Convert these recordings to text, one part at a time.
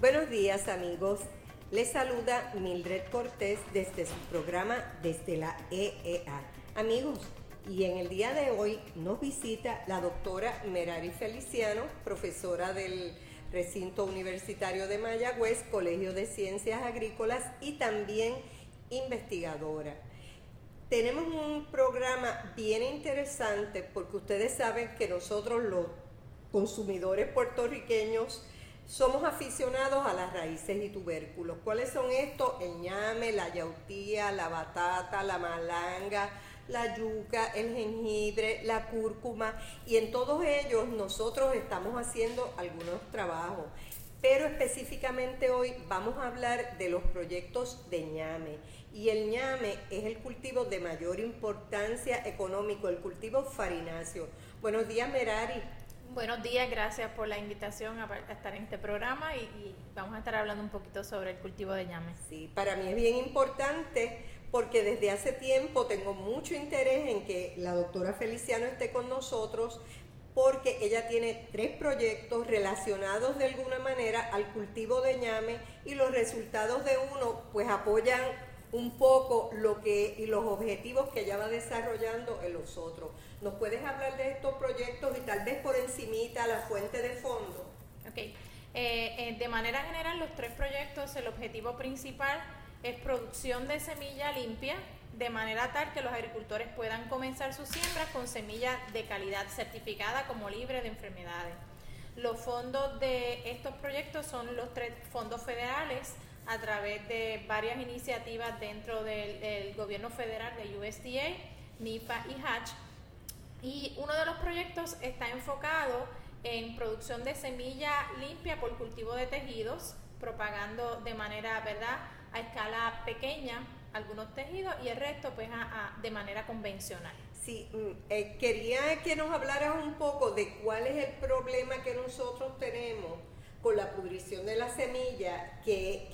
Buenos días amigos, les saluda Mildred Cortés desde su programa Desde la EEA. Amigos, y en el día de hoy nos visita la doctora Merari Feliciano, profesora del recinto universitario de Mayagüez, Colegio de Ciencias Agrícolas y también investigadora. Tenemos un programa bien interesante porque ustedes saben que nosotros los consumidores puertorriqueños somos aficionados a las raíces y tubérculos. ¿Cuáles son estos? El ñame, la yautía, la batata, la malanga, la yuca, el jengibre, la cúrcuma y en todos ellos nosotros estamos haciendo algunos trabajos. Pero específicamente hoy vamos a hablar de los proyectos de ñame. Y el ñame es el cultivo de mayor importancia económico, el cultivo farináceo. Buenos días, Merari. Buenos días, gracias por la invitación a, estar en este programa y, vamos a estar hablando un poquito sobre el cultivo de ñame. Sí, para mí es bien importante porque desde hace tiempo tengo mucho interés en que la doctora Feliciano esté con nosotros porque ella tiene tres proyectos relacionados de alguna manera al cultivo de ñame y los resultados de uno pues apoyan un poco lo que y los objetivos que ella va desarrollando en los otros. ¿Nos puedes hablar de estos proyectos y tal vez por encimita la fuente de fondo? Ok. Eh, eh, de manera general, los tres proyectos, el objetivo principal es producción de semilla limpia, de manera tal que los agricultores puedan comenzar sus siembras con semilla de calidad certificada como libre de enfermedades. Los fondos de estos proyectos son los tres fondos federales a través de varias iniciativas dentro del, gobierno federal de USDA, NIFA y Hatch y uno de los proyectos está enfocado en producción de semilla limpia por cultivo de tejidos, propagando de manera, ¿verdad?, a escala pequeña algunos tejidos y el resto pues de manera convencional. Sí, mm, eh, quería que nos hablaras un poco de cuál es el problema que nosotros tenemos con la pudrición de la semilla que,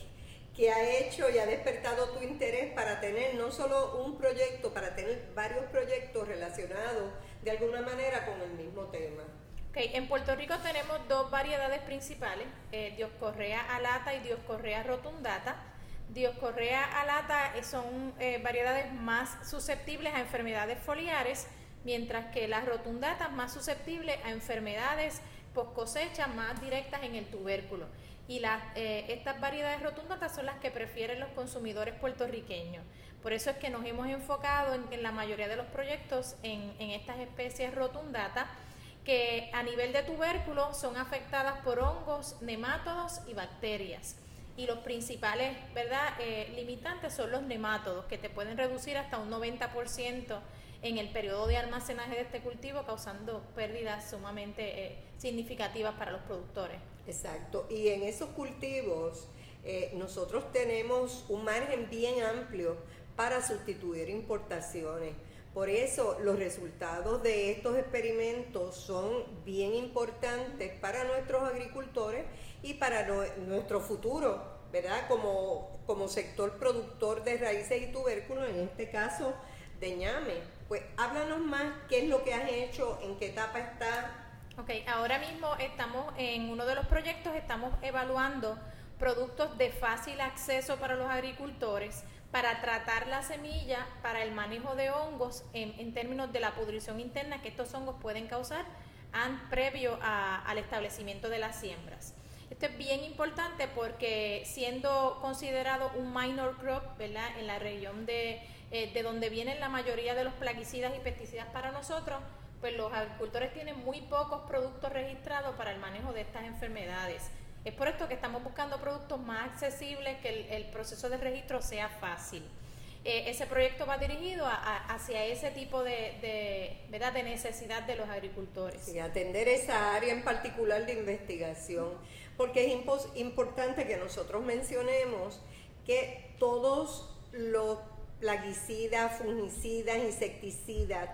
que ha hecho y ha despertado tu interés para tener no solo un proyecto, para tener varios proyectos relacionados de alguna manera con el mismo tema. Okay. En Puerto Rico tenemos dos variedades principales, eh, Dioscorrea alata y Dioscorrea rotundata. Dioscorrea alata son eh, variedades más susceptibles a enfermedades foliares, mientras que las rotundatas más susceptibles a enfermedades post cosecha más directas en el tubérculo. Y eh, estas variedades rotundatas son las que prefieren los consumidores puertorriqueños. Por eso es que nos hemos enfocado en, la mayoría de los proyectos en, estas especies rotundatas que a nivel de tubérculo son afectadas por hongos, nemátodos y bacterias. Y los principales ¿verdad? Eh, limitantes son los nemátodos, que te pueden reducir hasta un 90% en el periodo de almacenaje de este cultivo, causando pérdidas sumamente eh, significativas para los productores. Exacto. Y en esos cultivos eh, nosotros tenemos un margen bien amplio para sustituir importaciones. Por eso los resultados de estos experimentos son bien importantes para nuestros agricultores y para nuestro futuro, ¿verdad? Como, como sector productor de raíces y tubérculos, en este caso de ñame. Pues háblanos más qué es lo que has hecho, en qué etapa está. Ok, ahora mismo estamos en uno de los proyectos, estamos evaluando productos de fácil acceso para los agricultores para tratar la semilla para el manejo de hongos en, términos de la pudrición interna que estos hongos pueden causar previo al establecimiento de las siembras. Esto es bien importante porque siendo considerado un minor crop en la región de, eh, de donde vienen la mayoría de los plaguicidas y pesticidas para nosotros, pues los agricultores tienen muy pocos productos registrados para el manejo de estas enfermedades. Es por esto que estamos buscando productos más accesibles, que el, proceso de registro sea fácil. Eh, ese proyecto va dirigido hacia ese tipo de, ¿verdad? de necesidad de los agricultores. Y atender esa área en particular de investigación, porque es importante que nosotros mencionemos que todos los plaguicidas, fungicidas, insecticidas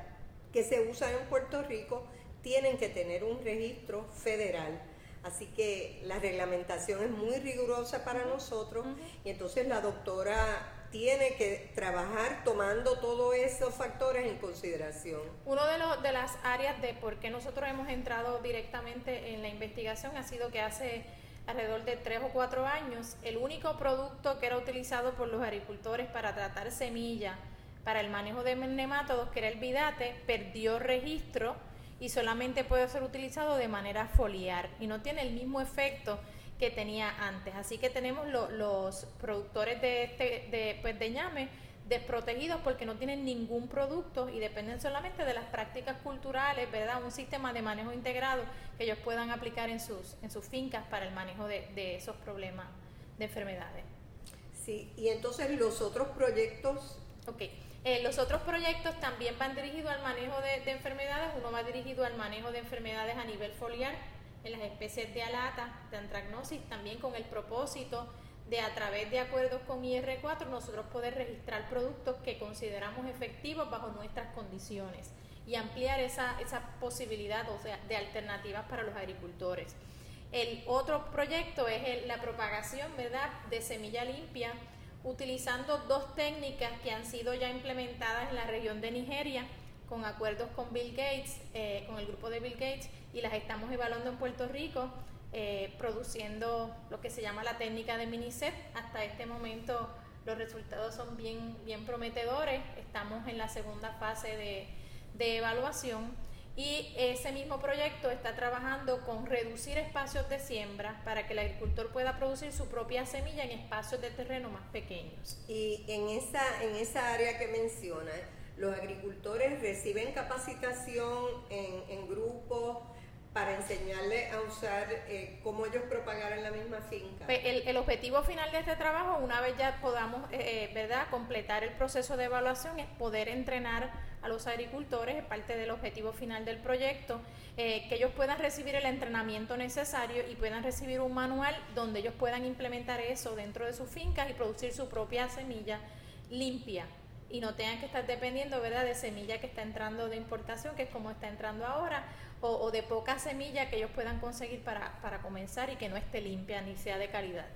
que se usan en Puerto Rico tienen que tener un registro federal Así que la reglamentación es muy rigurosa para nosotros y entonces la doctora tiene que trabajar tomando todos esos factores en consideración. Uno de, los, de las áreas de por qué nosotros hemos entrado directamente en la investigación ha sido que hace alrededor de tres o cuatro años el único producto que era utilizado por los agricultores para tratar semilla para el manejo de nemátodos, que era el vidate, perdió registro y solamente puede ser utilizado de manera foliar y no tiene el mismo efecto que tenía antes. Así que tenemos los productores de, este, de, pues de ñame desprotegidos porque no tienen ningún producto y dependen solamente de las prácticas culturales, ¿verdad? Un sistema de manejo integrado que ellos puedan aplicar en sus, en sus fincas para el manejo de, de esos problemas de enfermedades. Sí, y entonces los otros proyectos... Ok, eh, los otros proyectos también van dirigidos al manejo de, de enfermedades, uno va dirigido al manejo de enfermedades a nivel foliar, en las especies de alata, de antragnosis, también con el propósito de a través de acuerdos con IR4 nosotros poder registrar productos que consideramos efectivos bajo nuestras condiciones y ampliar esa, esa posibilidad de alternativas para los agricultores. El otro proyecto es la propagación ¿verdad? de semilla limpia utilizando dos técnicas que han sido ya implementadas en la región de Nigeria con acuerdos con Bill Gates, eh, con el grupo de Bill Gates, y las estamos evaluando en Puerto Rico, eh, produciendo lo que se llama la técnica de Miniset. Hasta este momento los resultados son bien, bien prometedores, estamos en la segunda fase de, de evaluación. Y ese mismo proyecto está trabajando con reducir espacios de siembra para que el agricultor pueda producir su propia semilla en espacios de terreno más pequeños. Y en esa, en esa área que menciona, los agricultores reciben capacitación en, en grupos para enseñarles a usar eh, cómo ellos propagar en la misma finca. Pues, el, el, objetivo final de este trabajo, una vez ya podamos eh, eh, ¿verdad? completar el proceso de evaluación, es poder entrenar a los agricultores, es parte del objetivo final del proyecto, eh, que ellos puedan recibir el entrenamiento necesario y puedan recibir un manual donde ellos puedan implementar eso dentro de sus fincas y producir su propia semilla limpia, y no tengan que estar dependiendo ¿verdad? de semilla que está entrando de importación, que es como está entrando ahora, o, de poca semilla que ellos puedan conseguir para, para comenzar y que no esté limpia ni sea de calidad.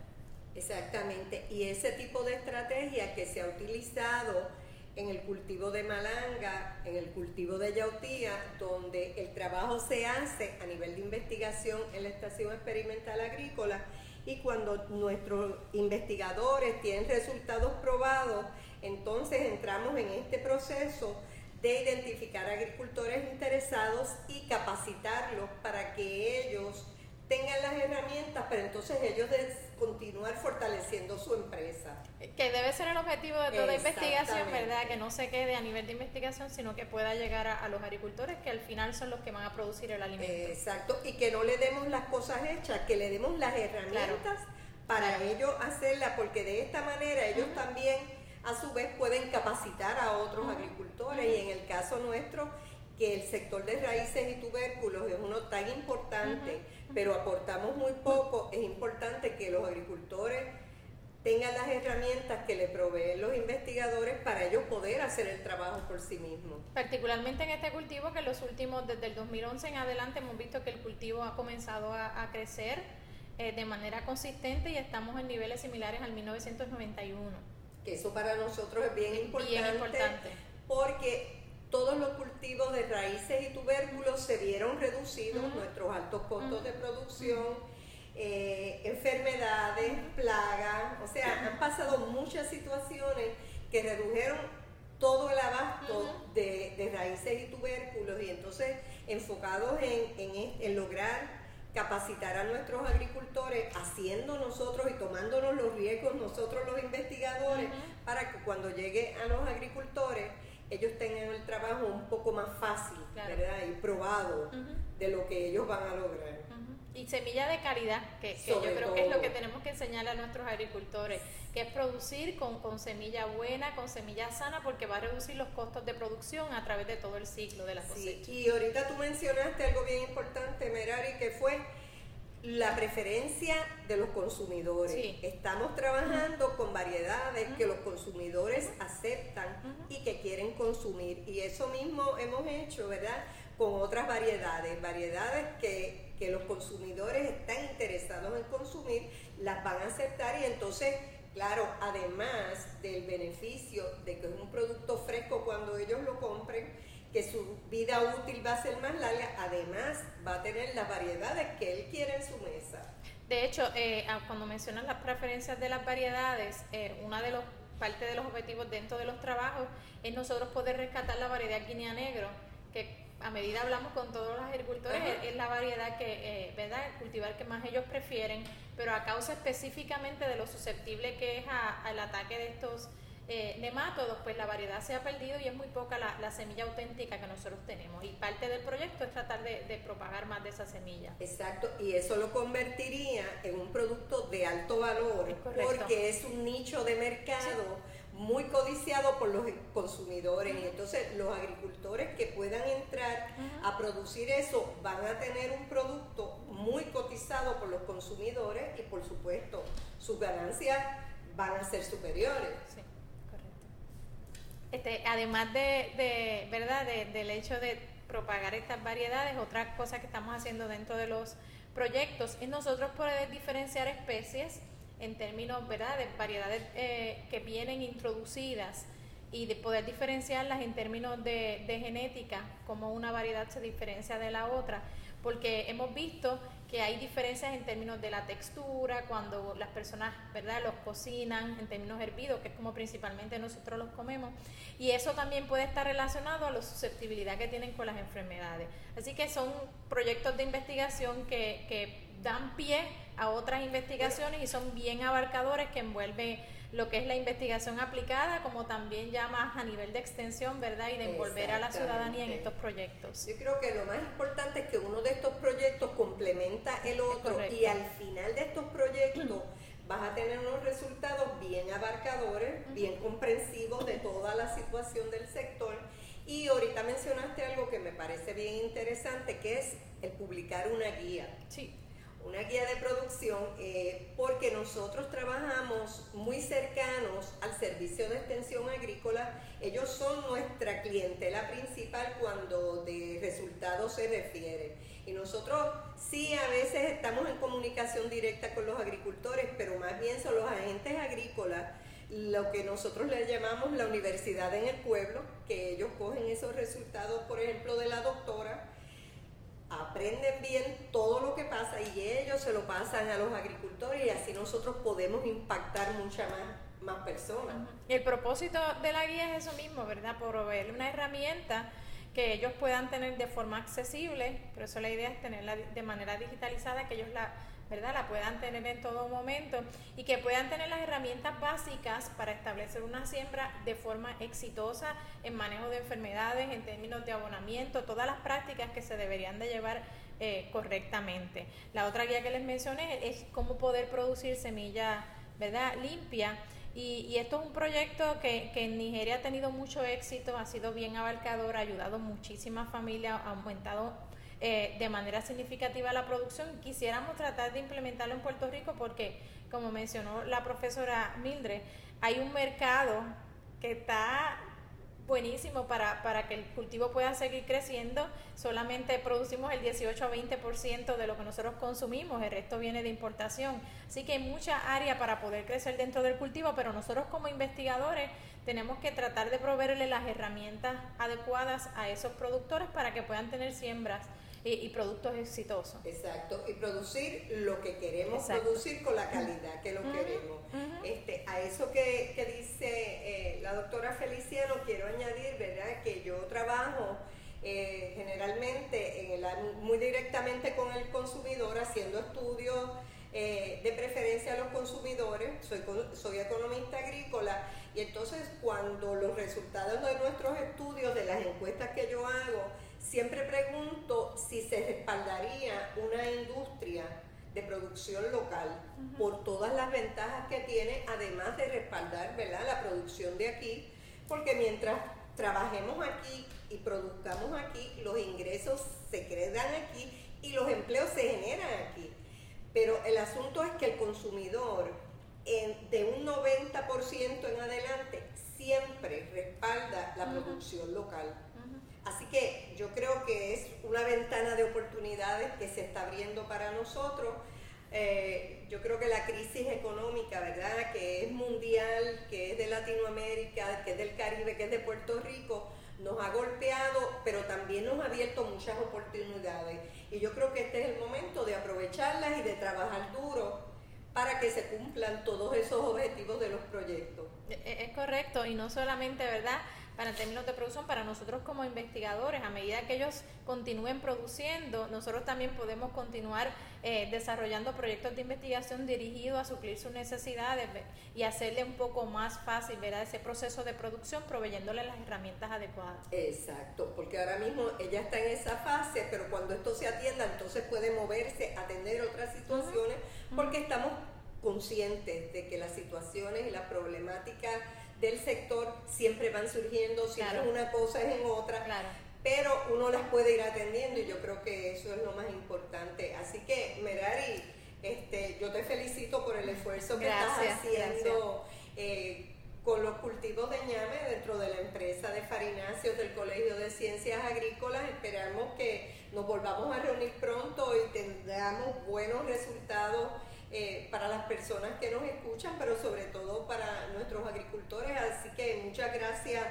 Exactamente, y ese tipo de estrategia que se ha utilizado en el cultivo de malanga, en el cultivo de yautía, donde el trabajo se hace a nivel de investigación en la Estación Experimental Agrícola y cuando nuestros investigadores tienen resultados probados, entonces entramos en este proceso de identificar agricultores interesados y capacitarlos para que ellos tengan las herramientas, pero entonces ellos deben continuar fortaleciendo su empresa. Que debe ser el objetivo de toda investigación, ¿verdad? Que no se quede a nivel de investigación, sino que pueda llegar a, los agricultores, que al final son los que van a producir el alimento. Exacto, y que no le demos las cosas hechas, que le demos las herramientas para ellos hacerlas, porque de esta manera ellos también a su vez pueden capacitar a otros agricultores. Y en el caso nuestro que el sector de raíces y tubérculos es uno tan importante, pero aportamos muy poco, es importante que los agricultores tengan las herramientas que le proveen los investigadores para ellos poder hacer el trabajo por sí mismos. Particularmente en este cultivo que los últimos, desde el 2011 en adelante, hemos visto que el cultivo ha comenzado a, crecer eh, de manera consistente y estamos en niveles similares al 1991 que eso para nosotros es bien importante, porque todos los cultivos de raíces y tubérculos se vieron reducidos, nuestros altos costos de producción, eh, enfermedades, plagas, o sea, han pasado muchas situaciones que redujeron todo el abasto de, raíces y tubérculos y entonces enfocados en, en lograr capacitar a nuestros agricultores haciendo nosotros y tomándonos los riesgos nosotros los investigadores para que cuando llegue a los agricultores ellos tengan el trabajo un poco más fácil, ¿verdad? Y probado de lo que ellos van a lograr. Y semilla de calidad, que, yo creo que es lo que tenemos que enseñar a nuestros agricultores, que es producir con, con semilla buena, con semilla sana, porque va a reducir los costos de producción a través de todo el ciclo de la cosecha. Sí, y ahorita tú mencionaste algo bien importante, Merari, que fue la preferencia de los consumidores. Estamos trabajando con variedades que los consumidores aceptan y que quieren consumir. Y eso mismo hemos hecho, ¿verdad? Con otras variedades, variedades que que los consumidores están interesados en consumir, las van a aceptar y entonces, claro, además del beneficio de que es un producto fresco cuando ellos lo compren, que su vida útil va a ser más larga, además va a tener las variedades que él quiere en su mesa. De hecho, eh, cuando mencionas las preferencias de las variedades, eh, una de los parte de los objetivos dentro de los trabajos es nosotros poder rescatar la variedad guinea negro, que a medida hablamos con todos los agricultores, es, la variedad que, eh, ¿verdad? El cultivar que más ellos prefieren, pero a causa específicamente de lo susceptible que es al ataque de estos eh, nemátodos, pues la variedad se ha perdido y es muy poca la, semilla auténtica que nosotros tenemos. Y parte del proyecto es tratar de, propagar más de esa semilla. Exacto, y eso lo convertiría en un producto de alto valor, porque es un nicho de mercado. muy codiciado por los consumidores y entonces los agricultores que puedan entrar a producir eso van a tener un producto muy cotizado por los consumidores y por supuesto sus ganancias van a ser superiores. Este, además de, verdad del hecho de propagar estas variedades, otra cosa que estamos haciendo dentro de los proyectos es nosotros poder diferenciar especies en términos ¿verdad? de variedades eh, que vienen introducidas y de poder diferenciarlas en términos de, de genética, como una variedad se diferencia de la otra, porque hemos visto que hay diferencias en términos de la textura, cuando las personas, ¿verdad?, los cocinan en términos hervidos, que es como principalmente nosotros los comemos, y eso también puede estar relacionado a la susceptibilidad que tienen con las enfermedades. Así que son proyectos de investigación que, que dan pie a otras investigaciones y son bien abarcadores que envuelven lo que es la investigación aplicada, como también ya más a nivel de extensión, ¿verdad? Y de envolver a la ciudadanía en estos proyectos. Yo creo que lo más importante es que uno de estos proyectos complementa el otro y al final de estos proyectos vas a tener unos resultados bien abarcadores, bien comprensivos de toda la situación del sector. Y ahorita mencionaste algo que me parece bien interesante, que es el publicar una guía. Sí una guía de producción, eh, porque nosotros trabajamos muy cercanos al servicio de extensión agrícola. Ellos son nuestra clientela principal cuando de resultados se refiere. Y nosotros sí a veces estamos en comunicación directa con los agricultores, pero más bien son los agentes agrícolas lo que nosotros le llamamos la universidad en el pueblo, que ellos cogen esos resultados, por ejemplo, de la doctora, aprenden bien todo lo que pasa y ellos se lo pasan a los agricultores y así nosotros podemos impactar muchas más, más personas. El propósito de la guía es eso mismo, ¿verdad? Proveerle una herramienta que ellos puedan tener de forma accesible, pero eso la idea es tenerla de manera digitalizada, que ellos la ¿verdad? La puedan tener en todo momento y que puedan tener las herramientas básicas para establecer una siembra de forma exitosa en manejo de enfermedades, en términos de abonamiento, todas las prácticas que se deberían de llevar eh, correctamente. La otra guía que les mencioné es cómo poder producir semilla, ¿verdad? Limpia. Y, y, esto es un proyecto que, que, en Nigeria ha tenido mucho éxito, ha sido bien abarcador, ha ayudado muchísimas familias, ha aumentado eh, de manera significativa la producción. Quisiéramos tratar de implementarlo en Puerto Rico porque, como mencionó la profesora Mildred, hay un mercado que está buenísimo para, para que el cultivo pueda seguir creciendo. Solamente producimos el 18 a 20% de lo que nosotros consumimos, el resto viene de importación. Así que hay mucha área para poder crecer dentro del cultivo, pero nosotros como investigadores tenemos que tratar de proveerle las herramientas adecuadas a esos productores para que puedan tener siembras y, productos exitosos. Exacto, y producir lo que queremos producir con la calidad que lo queremos. este, a eso que, que dice eh, la doctora Feliciano, quiero añadir, ¿verdad?, que yo trabajo eh, generalmente en el, muy directamente con el consumidor haciendo estudios eh, de preferencia a los consumidores, soy, soy economista agrícola y entonces cuando los resultados de nuestros estudios, de las encuestas que yo hago, Siempre pregunto si se respaldaría una industria de producción local por todas las ventajas que tiene, además de respaldar ¿verdad? la producción de aquí, porque mientras trabajemos aquí y produzcamos aquí, los ingresos se quedan aquí y los empleos se generan aquí. Pero el asunto es que el consumidor de un 90% en adelante siempre respalda la producción local. Así que yo creo que es una ventana de oportunidades que se está abriendo para nosotros. Eh, yo creo que la crisis económica, ¿verdad? Que es mundial, que es de Latinoamérica, que es del Caribe, que es de Puerto Rico, nos ha golpeado, pero también nos ha abierto muchas oportunidades. Y yo creo que este es el momento de aprovecharlas y de trabajar duro para que se cumplan todos esos objetivos de los proyectos. E, e, es correcto, y no solamente, ¿verdad? Para términos de producción, para nosotros como investigadores, a medida que ellos continúen produciendo, nosotros también podemos continuar eh, desarrollando proyectos de investigación dirigidos a suplir sus necesidades y hacerle un poco más fácil ¿verdad? ese proceso de producción, proveyéndole las herramientas adecuadas. Exacto, porque ahora mismo ella está en esa fase, pero cuando esto se atienda, entonces puede moverse, atender otras situaciones, porque estamos conscientes de que las situaciones y las problemáticas del sector siempre van surgiendo, si no es una cosa es en otra, pero uno las puede ir atendiendo y yo creo que eso es lo más importante. Así que, Merari, este, yo te felicito por el esfuerzo que estás haciendo eh, con los cultivos de ñame dentro de la empresa de farináceos del Colegio de Ciencias Agrícolas. Esperamos que nos volvamos a reunir pronto y tengamos buenos resultados las personas que nos escuchan, pero sobre todo para nuestros agricultores. Así que muchas gracias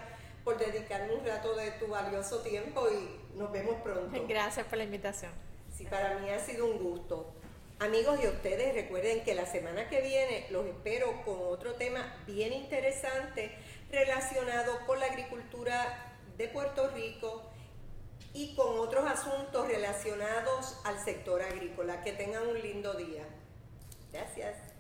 por dedicarme un rato de tu valioso tiempo y nos vemos pronto. Gracias por la invitación. Sí, para mí ha sido un gusto. Amigos y ustedes, recuerden que la semana que viene los espero con otro tema bien interesante relacionado con la agricultura de Puerto Rico y con otros asuntos relacionados al sector agrícola. Que tengan un lindo día. Gracias.